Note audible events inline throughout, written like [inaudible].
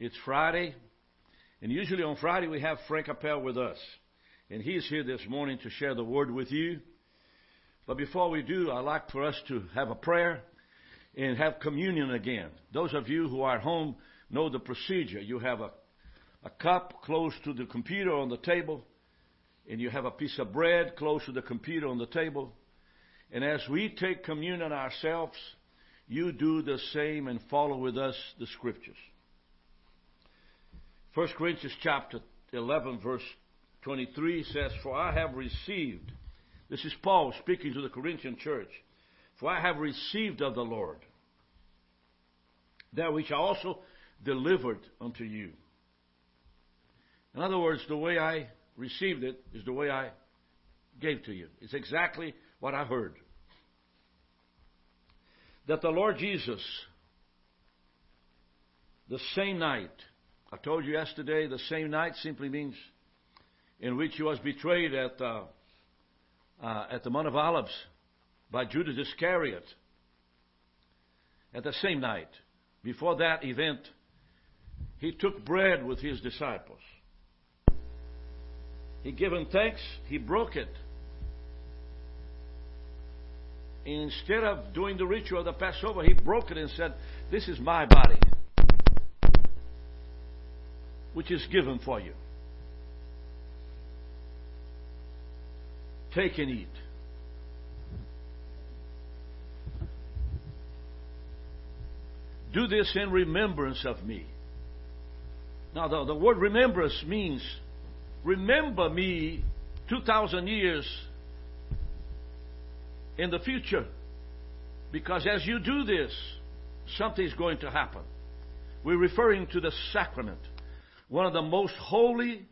It's Friday, and usually on Friday we have Frank Appel with us. And he's here this morning to share the word with you. But before we do, I'd like for us to have a prayer and have communion again. Those of you who are at home know the procedure. You have a, a cup close to the computer on the table, and you have a piece of bread close to the computer on the table. And as we take communion ourselves, you do the same and follow with us the scriptures. 1 Corinthians chapter 11 verse 23 says, For I have received, this is Paul speaking to the Corinthian church, for I have received of the Lord that which I also delivered unto you. In other words, the way I received it is the way I gave to you. It's exactly what I heard. That the Lord Jesus, the same night, I told you yesterday, the same night simply means in which he was betrayed at, uh, uh, at the Mount of Olives by Judas Iscariot. At the same night, before that event, he took bread with his disciples. He gave them thanks, he broke it. Instead of doing the ritual of the Passover, he broke it and said, This is my body, which is given for you. Take and eat. Do this in remembrance of me. Now, the, the word remembrance means remember me 2,000 years in the future. Because as you do this, something's going to happen. We're referring to the sacrament, one of the most holy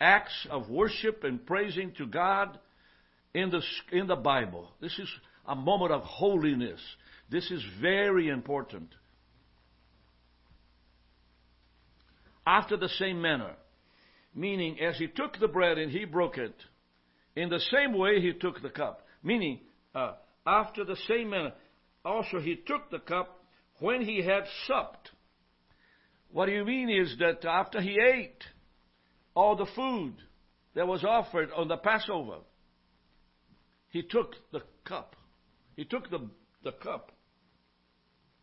acts of worship and praising to God in the, in the Bible. This is a moment of holiness. This is very important. After the same manner, meaning as he took the bread and he broke it, in the same way he took the cup. Meaning, uh, after the same manner, also he took the cup when he had supped. What do you mean is that after he ate all the food that was offered on the Passover, he took the cup. He took the, the cup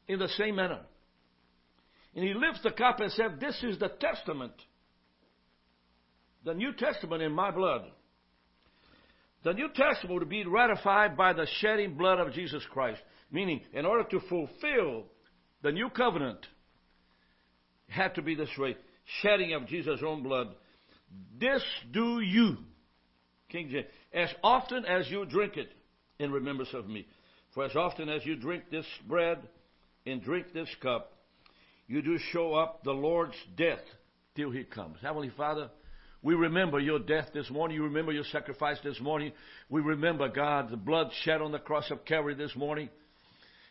in the same manner. And he lifts the cup and said, This is the testament, the New Testament in my blood. The New Testament would be ratified by the shedding blood of Jesus Christ. Meaning, in order to fulfill the new covenant, had to be this way shedding of Jesus' own blood. This do you, King James, as often as you drink it in remembrance of me. For as often as you drink this bread and drink this cup, you do show up the Lord's death till he comes. Heavenly Father, we remember your death this morning. You remember your sacrifice this morning. We remember, God, the blood shed on the cross of Calvary this morning.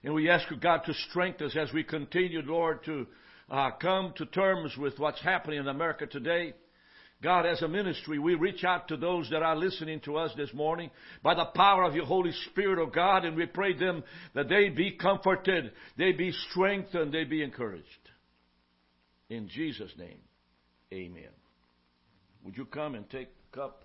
And we ask God, to strengthen us as we continue, Lord, to uh, come to terms with what's happening in America today. God, as a ministry, we reach out to those that are listening to us this morning by the power of your Holy Spirit, of oh God, and we pray them that they be comforted, they be strengthened, they be encouraged. In Jesus' name, amen. Would you come and take the cup?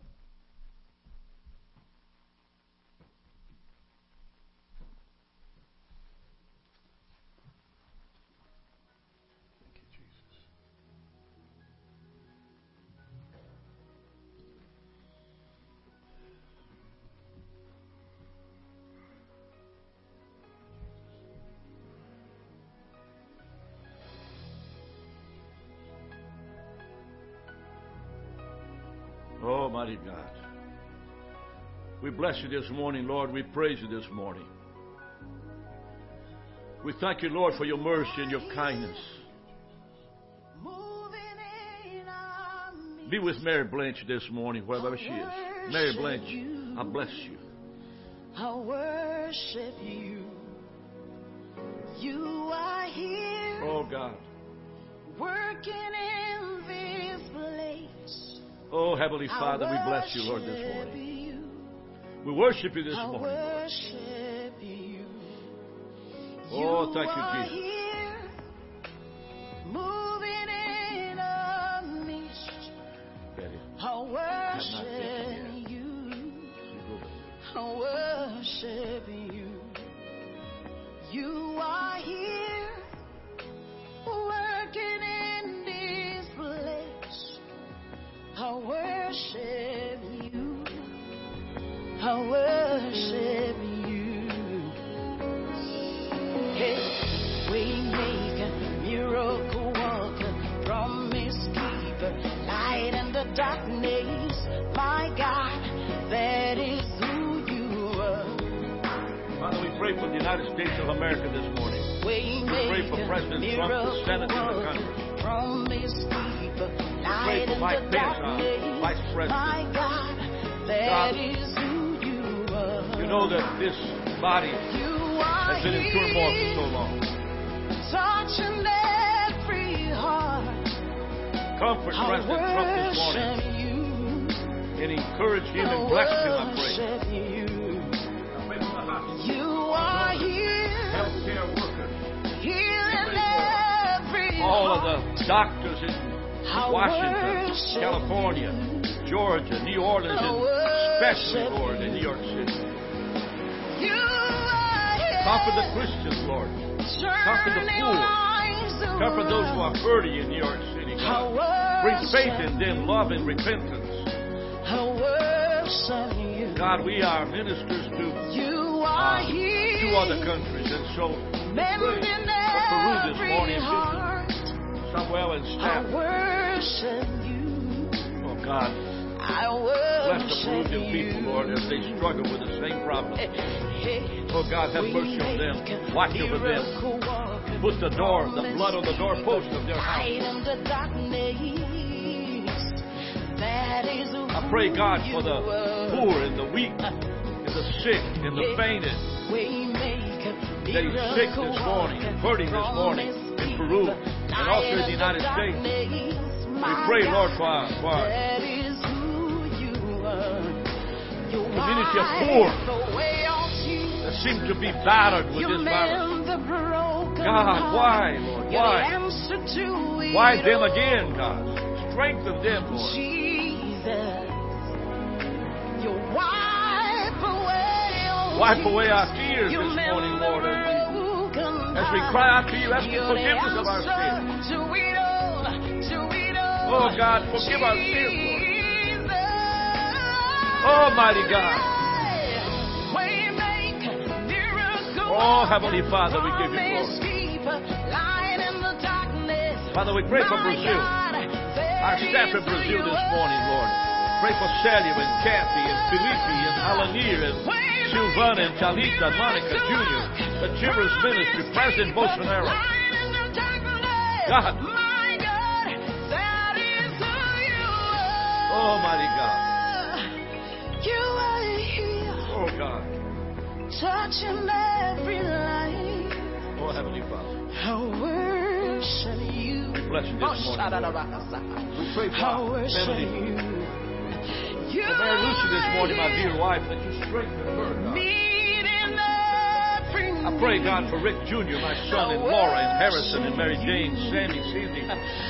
Bless you this morning, Lord. We praise you this morning. We thank you, Lord, for your mercy and your kindness. Be with Mary Blanche this morning, wherever she is. Mary Blanche, I bless you. I worship you. You are here. Oh God. Working in this place. Oh Heavenly Father, we bless you, Lord, this morning. We worship you this morning. you. Oh, thank you, Jesus. Darkness. My God, that is who you are. Father, we pray for the United States of America this morning. We pray for President Trump, the Senate, and the. Promise keeper, pray light for the Pence, uh, darkness. Vice President. My God, that God, is who you are. You know that this body has been in turmoil for so long. touching. Comfort President Trump this morning and encourage him and bless him, I pray. you. I pray for the hospital, You are here, healthcare workers, healing every all of the doctors in Washington, California, Georgia, New Orleans, and especially, Lord, in New York City. You are here, Comfort the Christians, Lord. comfort the poor. Comfort those who are hurting in New York City. Bring faith in them, love and repentance. God, we are ministers to You uh, are here. two other countries, and so Peru this morning, visit heart. Samuel and I staff. worship you. Oh God, bless the Peruvian you. people, Lord, as they struggle with the same problem. Oh God, have mercy on them. Watch over them. Put the door, the blood on the doorpost of their house. Light in the darkness. That is who I pray, God, for the poor and the weak, [laughs] and the sick and the fainted. Waymaker, That is sick this morning, hurting this morning in Peru, and also in the United States. We pray, Lord, for our, for Community of poor away all tears. that seem to be battered with this virus. God, why, Lord? Why? answer to it Why them again, God? Strengthen them, Lord. Jesus, you wipe away Wipe away our tears. this morning, Lord, as we, broken as we heart. cry out to you, asking forgiveness of our sins. to it all, to it all. Oh, God, forgive our sins, Lord. Oh, Almighty God. Oh, Heavenly Father, we give you glory. keeper, light in the darkness. Father, we pray for Brazil. Our staff in Brazil this morning, Lord. Pray for Celia and Kathy and Felipe and Alanir and Silvana and Talita, Monica Jr., the Children's Ministry, President Bolsonaro. God. My God, that is who you are. Oh, Almighty God. Touching every life. Oh, Heavenly Father. I worship you. We bless you Oh, this morning. shadadadabakasa. We pray for I our worship family. you. You For Mary Lucy this morning, my dear wife, that you strengthen her, God. I pray. God, for Rick Jr., my son, and Laura, and Harrison, and Mary Jane, Sandy, Cindy,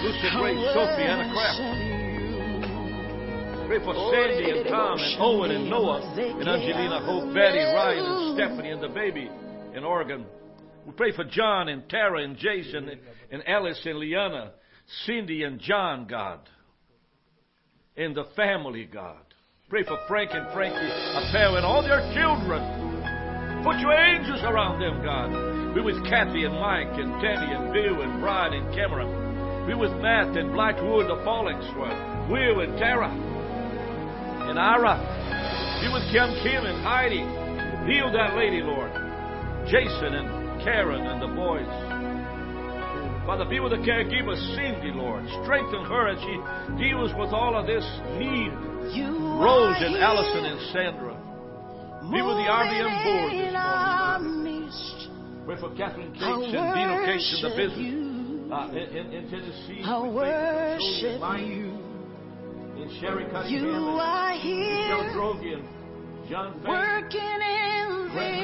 Lucy, Grace, Sophie, Anna Kraft. Pray for Sandy and Tom and Owen and Noah and Angelina, Hope, Betty, Ryan and Stephanie and the baby in Oregon. We pray for John and Tara and Jason and Alice and Liana, Cindy and John, God. And the family, God. Pray for Frank and Frankie Appel and all their children. Put your angels around them, God. Be with Kathy and Mike and Tammy and Bill and Brian and Cameron. Be with Matt and Blackwood, the Fallingsworth. Will and Tara and Ira. Be with Kim Kim and Heidi. Heal that lady, Lord. Jason and Karen and the boys. Father, be with the caregiver, Cindy, Lord. Strengthen her as she deals with all of this need. You Rose and Allison and Sandra. Be with the RBM board this morning. Pray for Catherine Cates and Dino Cates in the business. Uh, in, in, in Tennessee. I We pray for Julia worship you. In Sherry You Cunningham are and Michelle here, Drogian. John working in Brent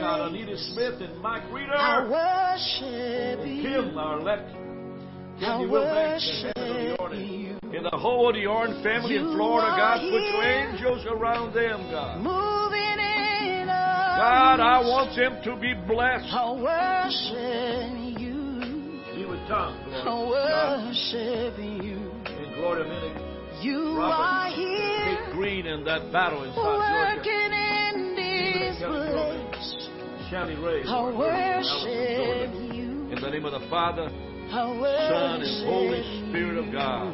God, this Anita place. Smith, and Mike I Reeder. worship oh, Kim, you. our elect. I Candy Wilbanks and worship you. In the whole of the Orn family in You Florida, God, are put your here. angels around them, God. Moving in God, I want them to be blessed. I worship you. Be with Tom, I Lord. God, worship you. in Gloria Minnick, You Robert, are here, Green in that battle in South Georgia. working in this place. Ray, I Lord, in Allison, worship you. In the name of the Father, Son, and Holy Spirit of God.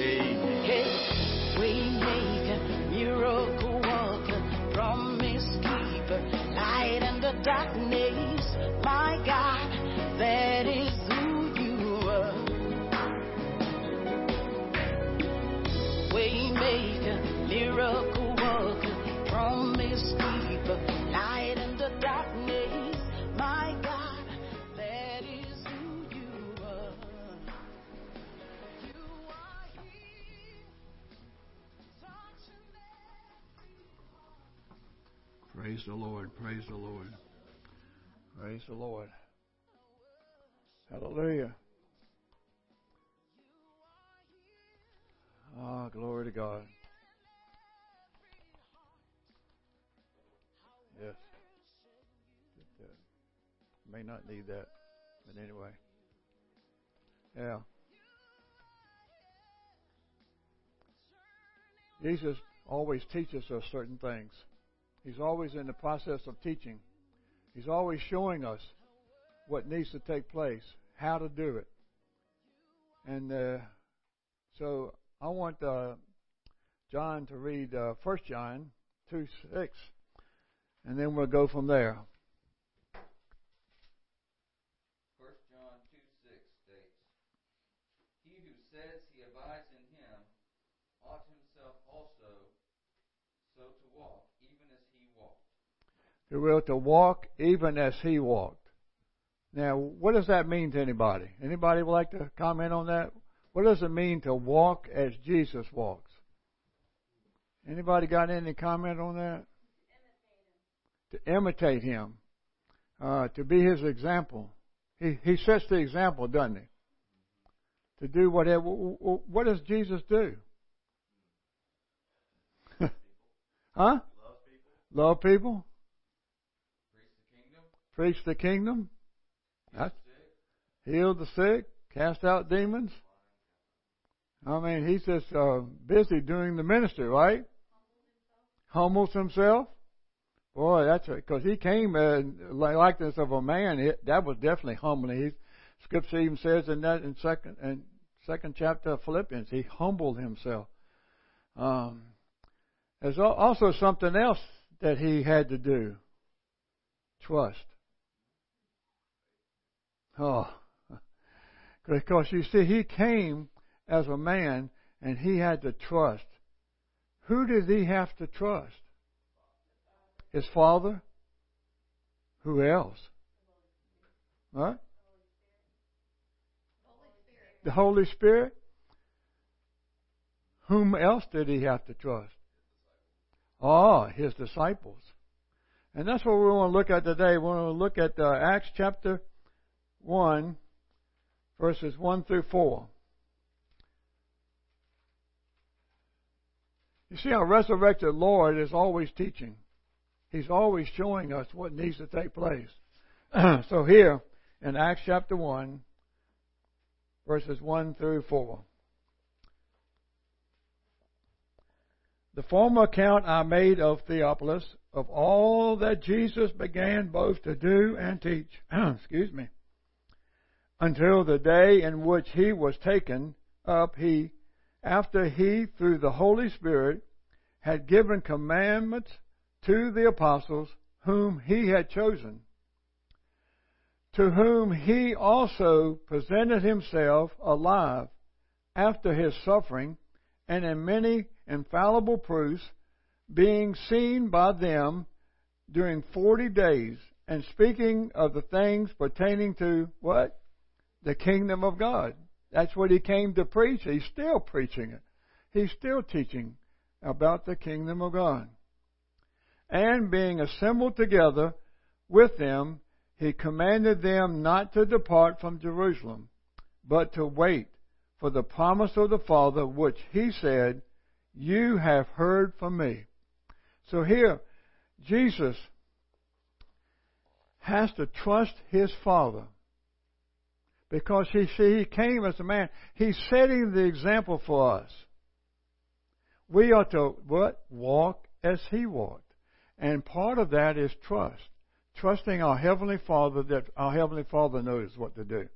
Amen. Hey, we make a miracle worker, promise keeper, light in the darkness. Praise the Lord. Praise the Lord. Praise the Lord. Hallelujah. Ah, glory to God. Yes. It, uh, may not need that, but anyway. Yeah. Jesus always teaches us certain things. He's always in the process of teaching. He's always showing us what needs to take place, how to do it. And uh, so I want uh, John to read uh, 1 John 2 6, and then we'll go from there. 1 John 2 6 states, He who says he abides in him ought himself also so to walk, even as he walked. Will to walk even as he walked. Now, what does that mean to anybody? Anybody would like to comment on that? What does it mean to walk as Jesus walks? Anybody got any comment on that? To imitate him. Uh, to be his example. He, he sets the example, doesn't he? To do whatever. What does Jesus do? [laughs] huh? Love people. Preach Preach the kingdom, That's, heal the sick. Cast out demons. I mean, he's just uh, busy doing the ministry, right? Humbles himself. Boy, that's because he came in like likeness of a man. It, that was definitely humbling. Scripture even says in that in second and second chapter of Philippians, he humbled himself. Um, there's also something else that he had to do. Trust. Oh, because you see, he came as a man and he had to trust. Who did he have to trust? His father? Who else? What? The Holy Spirit? Whom else did he have to trust? Ah, his disciples. And that's what we want to look at today. We want to look at uh, Acts chapter 1, verses 1 through 4. You see, our resurrected Lord is always teaching. He's always showing us what needs to take place. [clears throat] so here, in Acts chapter 1, verses 1 through 4. The former account I made of Theophilus of all that Jesus began both to do and teach, [clears throat] excuse me, until the day in which he was taken up, he, after he, through the Holy Spirit, had given commandments to the apostles whom he had chosen, to whom he also presented himself alive after his suffering, and in many infallible proofs, being seen by them during forty days, and speaking of the things pertaining to what? The kingdom of God. That's what he came to preach. He's still preaching it. He's still teaching about the kingdom of God. And being assembled together with them, he commanded them not to depart from Jerusalem, but to wait for the promise of the Father, which he said, You have heard from me. So here, Jesus has to trust his Father. Because he see he came as a man. He's setting the example for us. We ought to what? Walk as he walked. And part of that is trust. Trusting our Heavenly Father that our Heavenly Father knows what to do.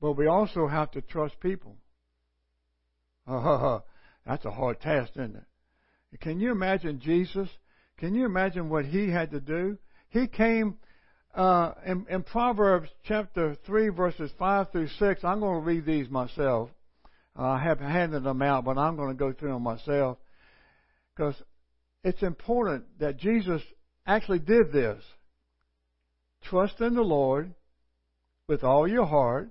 But we also have to trust people. That's a hard task, isn't it? Can you imagine Jesus? Can you imagine what he had to do? He came uh, in, in Proverbs chapter 3, verses 5 through 6. I'm going to read these myself. Uh, I have handed them out, but I'm going to go through them myself. Because it's important that Jesus actually did this. Trust in the Lord with all your heart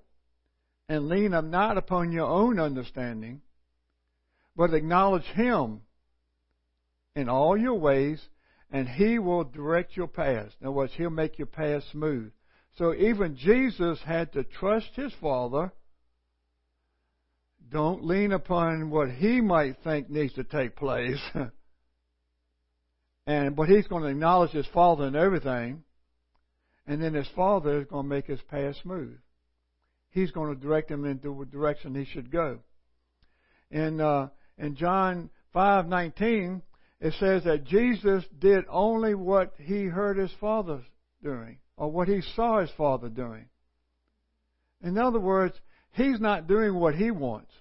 and lean not upon your own understanding, but acknowledge Him in all your ways, and He will direct your paths. In other words, He'll make your path smooth. So even Jesus had to trust His Father. Don't lean upon what He might think needs to take place. [laughs] and but He's going to acknowledge His Father in everything. And then His Father is going to make His path smooth. He's going to direct him into the direction he should go. In uh, in John five nineteen, it says that Jesus did only what he heard his father doing, or what he saw his father doing. In other words, he's not doing what he wants.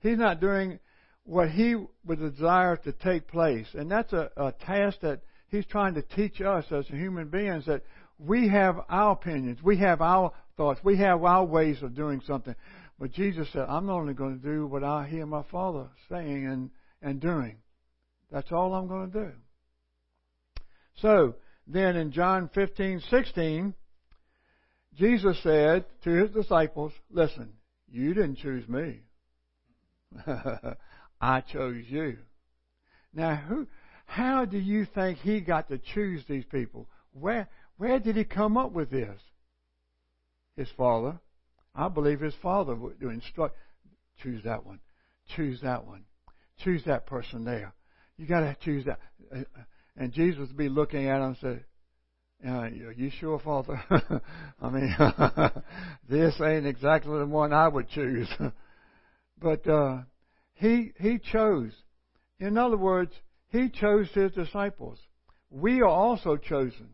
He's not doing what he would desire to take place. And that's a, a task that he's trying to teach us as human beings that we have our opinions, we have our thoughts, we have our ways of doing something. But Jesus said, I'm only going to do what I hear my Father saying and, and doing. That's all I'm going to do. So, then in John 15, 16, Jesus said to his disciples, Listen, you didn't choose me. [laughs] I chose you. Now, who, how do you think he got to choose these people? Where, where did he come up with this? His father. I believe his father would instruct. Choose that one. Choose that one. Choose that person there. You got to choose that. And Jesus would be looking at him and say, uh, "Are you sure, Father? [laughs] I mean, [laughs] this ain't exactly the one I would choose." [laughs] but uh, he he chose. In other words, he chose his disciples. We are also chosen.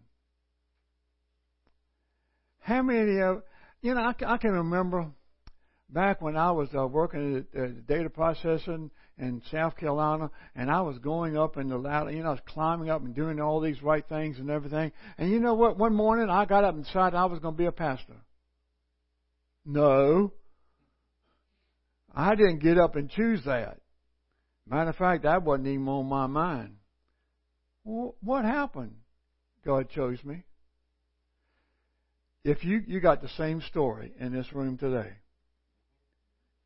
How many of you know? I, I can remember back when I was uh, working at uh, data processing in South Carolina, and I was going up in the ladder. You know, I was climbing up and doing all these right things and everything. And you know what? One morning I got up and decided I was going to be a pastor. No, I didn't get up and choose that. Matter of fact, that wasn't even on my mind. Well, what happened? God chose me. If you, you got the same story in this room today,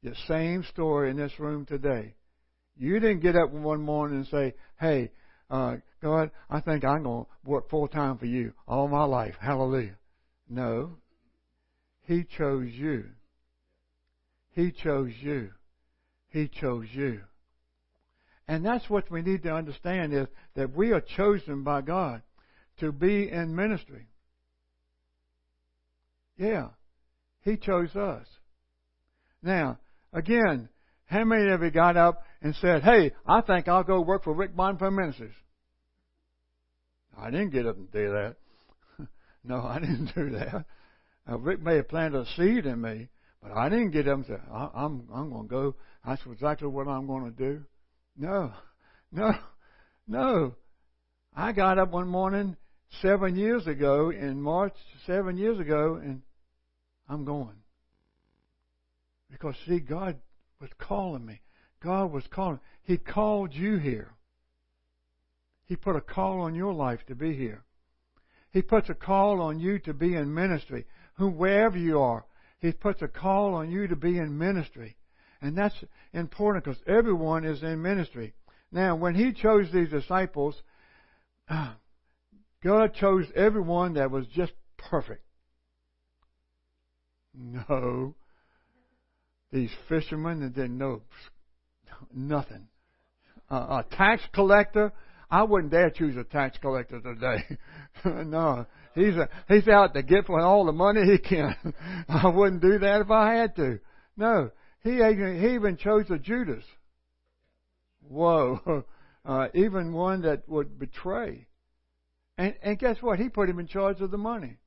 the same story in this room today. You didn't get up one morning and say, hey, uh, God, I think I'm going to work full time for you all my life. Hallelujah. No. He chose you. He chose you. He chose you. And that's what we need to understand is that we are chosen by God to be in ministry. Yeah. He chose us. Now, again, how many of you got up and said, Hey, I think I'll go work for Rick Bonfim Ministries? I didn't get up and do that. [laughs] no, I didn't do that. Uh, Rick may have planted a seed in me, but I didn't get up and say, I'm, I'm going to go. That's exactly what I'm going to do. No, no, no. I got up one morning seven years ago in March, seven years ago, and I'm going. Because see, God was calling me. God was calling. He called you here. He put a call on your life to be here. He puts a call on you to be in ministry. Who, wherever you are, He puts a call on you to be in ministry. And that's important because everyone is in ministry. Now, when He chose these disciples, [sighs] God chose everyone that was just perfect. No. These fishermen that didn't know nothing. Uh, a tax collector, I wouldn't dare choose a tax collector today. [laughs] no, he's a, he's out to get for all the money he can. [laughs] I wouldn't do that if I had to. No, he even, he even chose a Judas. Whoa, [laughs] uh, even one that would betray. And and guess what? He put him in charge of the money.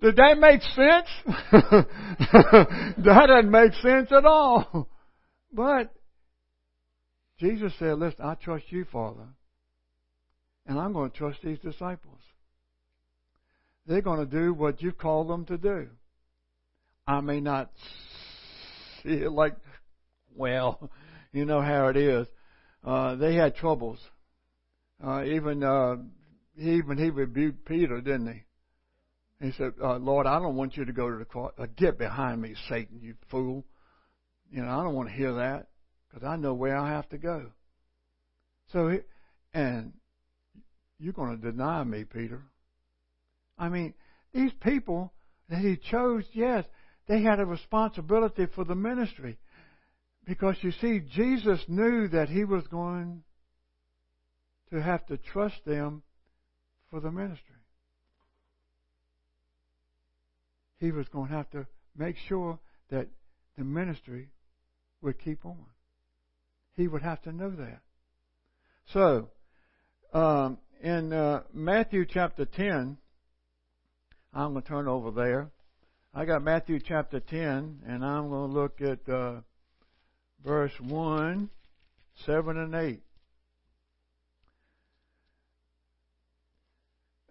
Did that make sense? [laughs] that doesn't make sense at all. But Jesus said, Listen, I trust you, Father. And I'm going to trust these disciples. They're going to do what you've called them to do. I may not see it like, well, you know how it is. Uh, they had troubles. Uh, even, uh, even he rebuked Peter, didn't he? He said, uh, Lord, I don't want you to go to the cross. Uh, get behind me, Satan, you fool. You know, I don't want to hear that because I know where I have to go. So, he, and you're going to deny me, Peter. I mean, these people that he chose, yes, they had a responsibility for the ministry. Because you see, Jesus knew that he was going to have to trust them for the ministry. He was going to have to make sure that the ministry would keep on. He would have to know that. So, um, in uh, Matthew chapter 10, I'm going to turn over there. I got Matthew chapter 10, and I'm going to look at uh, verse 1, 7, and 8.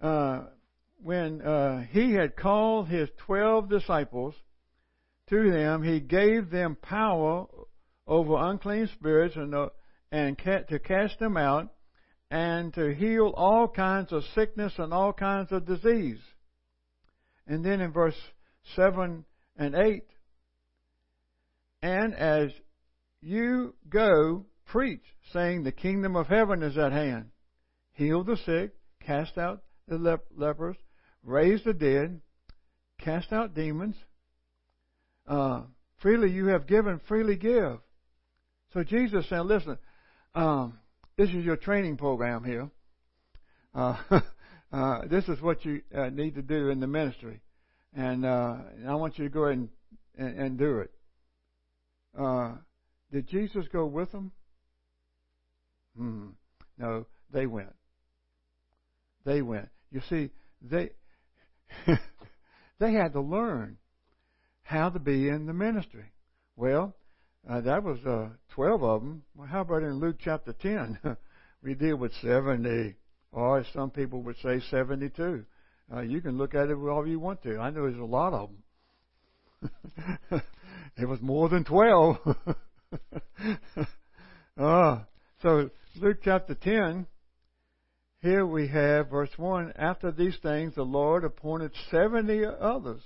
Uh, when uh, he had called his twelve disciples to them, he gave them power over unclean spirits and, uh, and to cast them out and to heal all kinds of sickness and all kinds of disease. And then in verse 7 and 8, and as you go, preach, saying, The kingdom of heaven is at hand. Heal the sick, cast out the lep- lepers, raise the dead, cast out demons. Uh, freely you have given, freely give. So Jesus said, listen, um, this is your training program here. Uh, [laughs] uh, this is what you uh, need to do in the ministry. And, uh, I want you to go ahead and, and, and do it. Uh, did Jesus go with them? Hmm. No, they went. They went. You see, they [laughs] they had to learn how to be in the ministry. Well, uh, that was uh, 12 of them. Well, how about in Luke chapter 10? [laughs] we deal with 70, or some people would say 72. Uh, you can look at it however you want to. I know there's a lot of them. [laughs] it was more than 12. uh, so, Luke chapter 10, here we have verse 1 After these things, the Lord appointed 70 others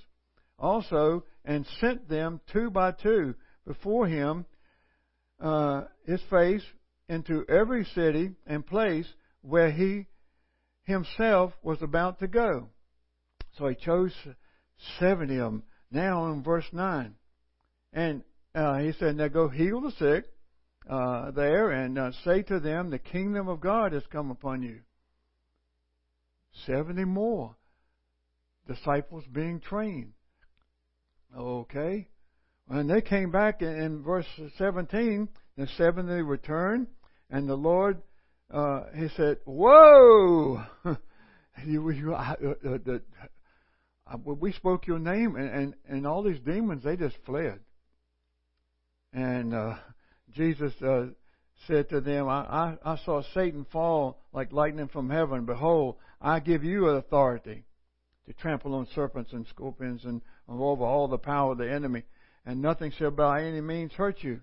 also and sent them two by two before him, uh, his face, into every city and place where he himself was about to go. So he chose 70 of them. Now in verse 9. And uh, he said, Now go heal the sick uh, there and uh, say to them, The kingdom of God has come upon you. 70 more disciples being trained. Okay. And they came back in, verse 17, the 70 returned, and the Lord, uh, he said, Whoa! [laughs] you, you, uh, uh, the, uh, we spoke your name, and, and, and all these demons, they just fled. And uh, Jesus uh, said to them, I, I, I saw Satan fall like lightning from heaven. Behold, I give you authority to trample on serpents and scorpions and over all the power of the enemy, and nothing shall by any means hurt you.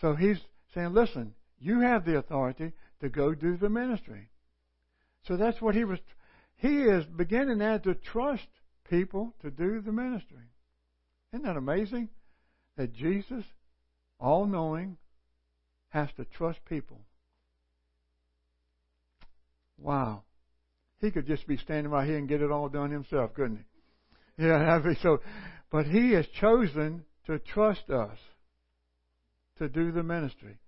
So he's saying, listen, you have the authority to go do the ministry. So that's what he was. He is beginning now to trust people to do the ministry. Isn't that amazing? That Jesus, all knowing, has to trust people. Wow. He could just be standing right here and get it all done himself, couldn't he? Yeah, [laughs] that'd be so. But he has chosen to trust us to do the ministry,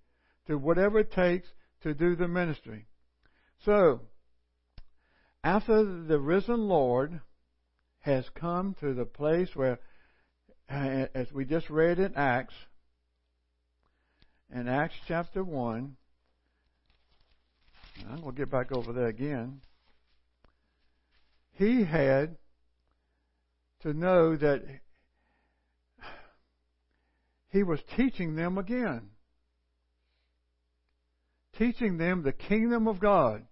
to whatever it takes to do the ministry. So, after the risen Lord has come to the place where, as we just read in Acts, in Acts chapter 1, I'm going to get back over there again. He had to know that he was teaching them again. Teaching them the kingdom of God.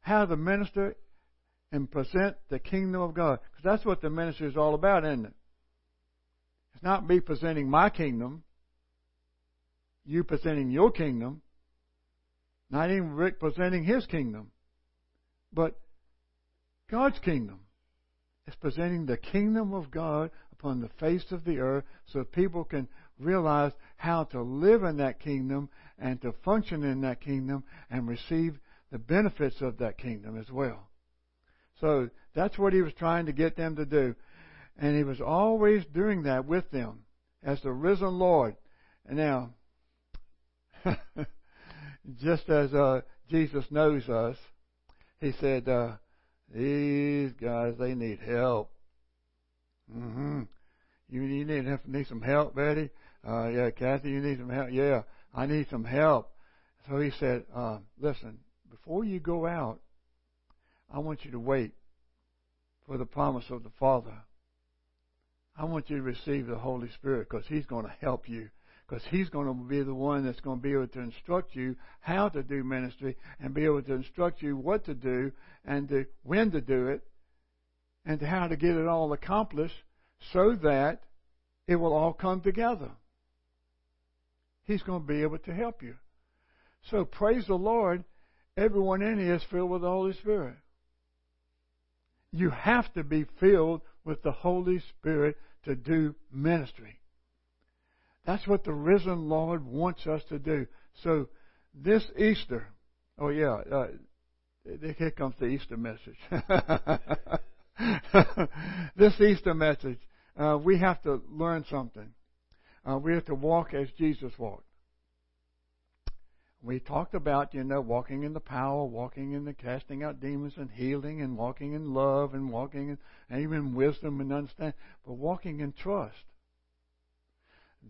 How to minister and present the kingdom of God. Because that's what the ministry is all about, isn't it? It's not me presenting my kingdom, you presenting your kingdom, not even Rick presenting his kingdom, but God's kingdom. It's presenting the kingdom of God upon the face of the earth so people can realize how to live in that kingdom and to function in that kingdom and receive the benefits of that kingdom as well. So that's what he was trying to get them to do. And he was always doing that with them as the risen Lord. And now, [laughs] just as uh, Jesus knows us, he said, uh, These guys, they need help. Mm-hmm. You, you need, need some help, Betty? Uh, yeah, Kathy, you need some help? Yeah, I need some help. So he said, uh, Listen, before you go out, I want you to wait for the promise of the Father. I want you to receive the Holy Spirit because He's going to help you. Because He's going to be the one that's going to be able to instruct you how to do ministry and be able to instruct you what to do and to, when to do it and to how to get it all accomplished so that it will all come together. He's going to be able to help you. So praise the Lord. Everyone in here is filled with the Holy Spirit. You have to be filled with the Holy Spirit to do ministry. That's what the risen Lord wants us to do. So this Easter, oh yeah, uh, here comes the Easter message. [laughs] this Easter message, uh, we have to learn something. Uh, we have to walk as Jesus walked we talked about, you know, walking in the power, walking in the casting out demons and healing and walking in love and walking in, and even wisdom and understanding, but walking in trust.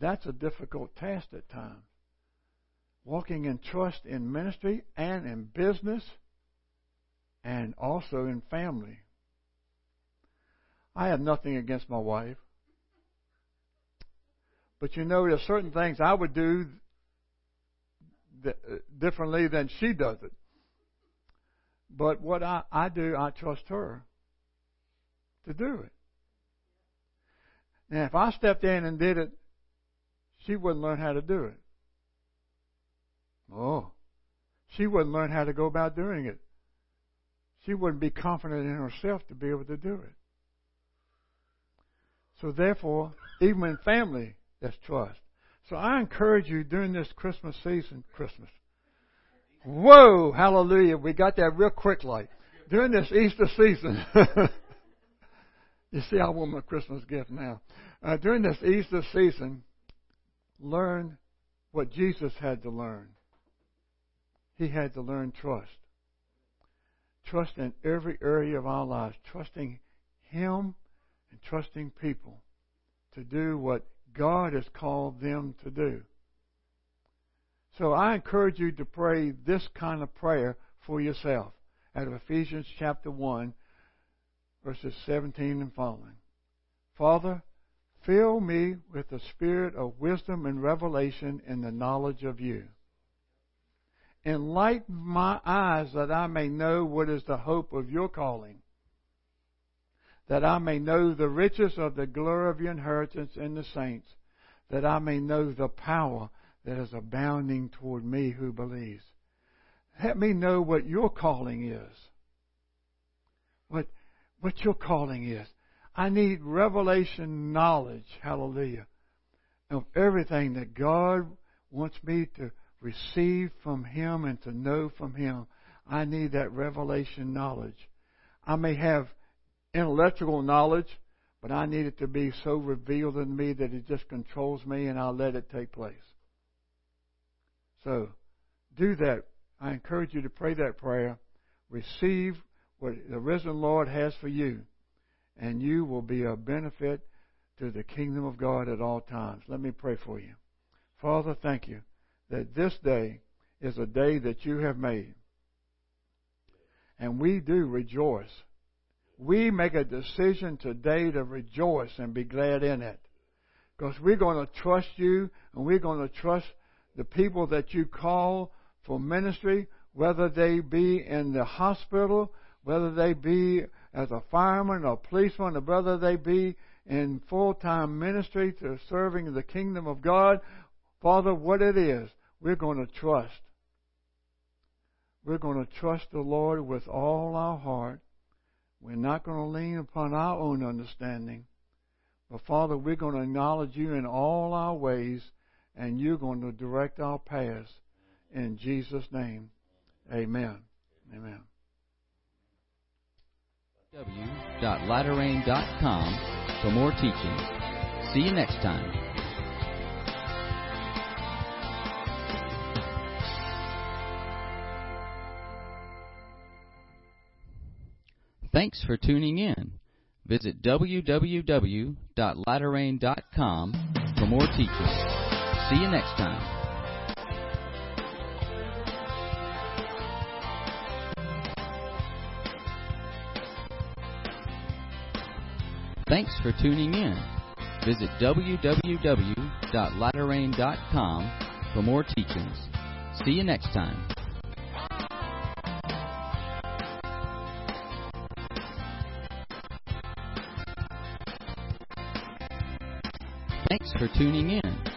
That's a difficult task at times. Walking in trust in ministry and in business and also in family. I have nothing against my wife. But you know, there's certain things I would do uh, differently than she does it. But what I, I do, I trust her to do it. Now, if I stepped in and did it, she wouldn't learn how to do it. Oh, she wouldn't learn how to go about doing it. She wouldn't be confident in herself to be able to do it. So, therefore, even in family, that's trust. So I encourage you during this Christmas season, Christmas. Whoa, hallelujah. We got that real quick like. During this Easter season. [laughs] you see, I want my Christmas gift now. Uh, during this Easter season, learn what Jesus had to learn. He had to learn trust. Trust in every area of our lives. Trusting Him and trusting people to do what God has called them to do. So I encourage you to pray this kind of prayer for yourself out of Ephesians chapter 1, verses 17 and following. Father, fill me with the spirit of wisdom and revelation in the knowledge of you. enlighten my eyes that I may know what is the hope of your calling, that I may know the riches of the glory of your inheritance in the saints, that I may know the power that is abounding toward me who believes. Let me know what your calling is. What, what your calling is. I need revelation knowledge, hallelujah, of everything that God wants me to receive from Him and to know from Him. I need that revelation knowledge. I may have intellectual knowledge, but I need it to be so revealed in me that it just controls me and I'll let it take place. So, do that. I encourage you to pray that prayer. Receive what the risen Lord has for you and you will be a benefit to the kingdom of God at all times. Let me pray for you. Father, thank you that this day is a day that you have made. And we do rejoice. We make a decision today to rejoice and be glad in it. Because we're going to trust you and we're going to trust the people that you call for ministry, whether they be in the hospital, whether they be as a fireman or policeman, or brother they be in full time ministry to serving the kingdom of God, Father, what it is, we're going to trust. We're going to trust the Lord with all our heart. We're not going to lean upon our own understanding. But Father, we're going to acknowledge you in all our ways, and you're going to direct our paths. In Jesus' name, amen. Amen www.laterain.com for more teaching. See you next time. Thanks for tuning in. Visit www.laterain.com for more teaching. See you next time. Thanks for tuning in. Visit www.laterain.com for more teachings. See you next time. Thanks for tuning in.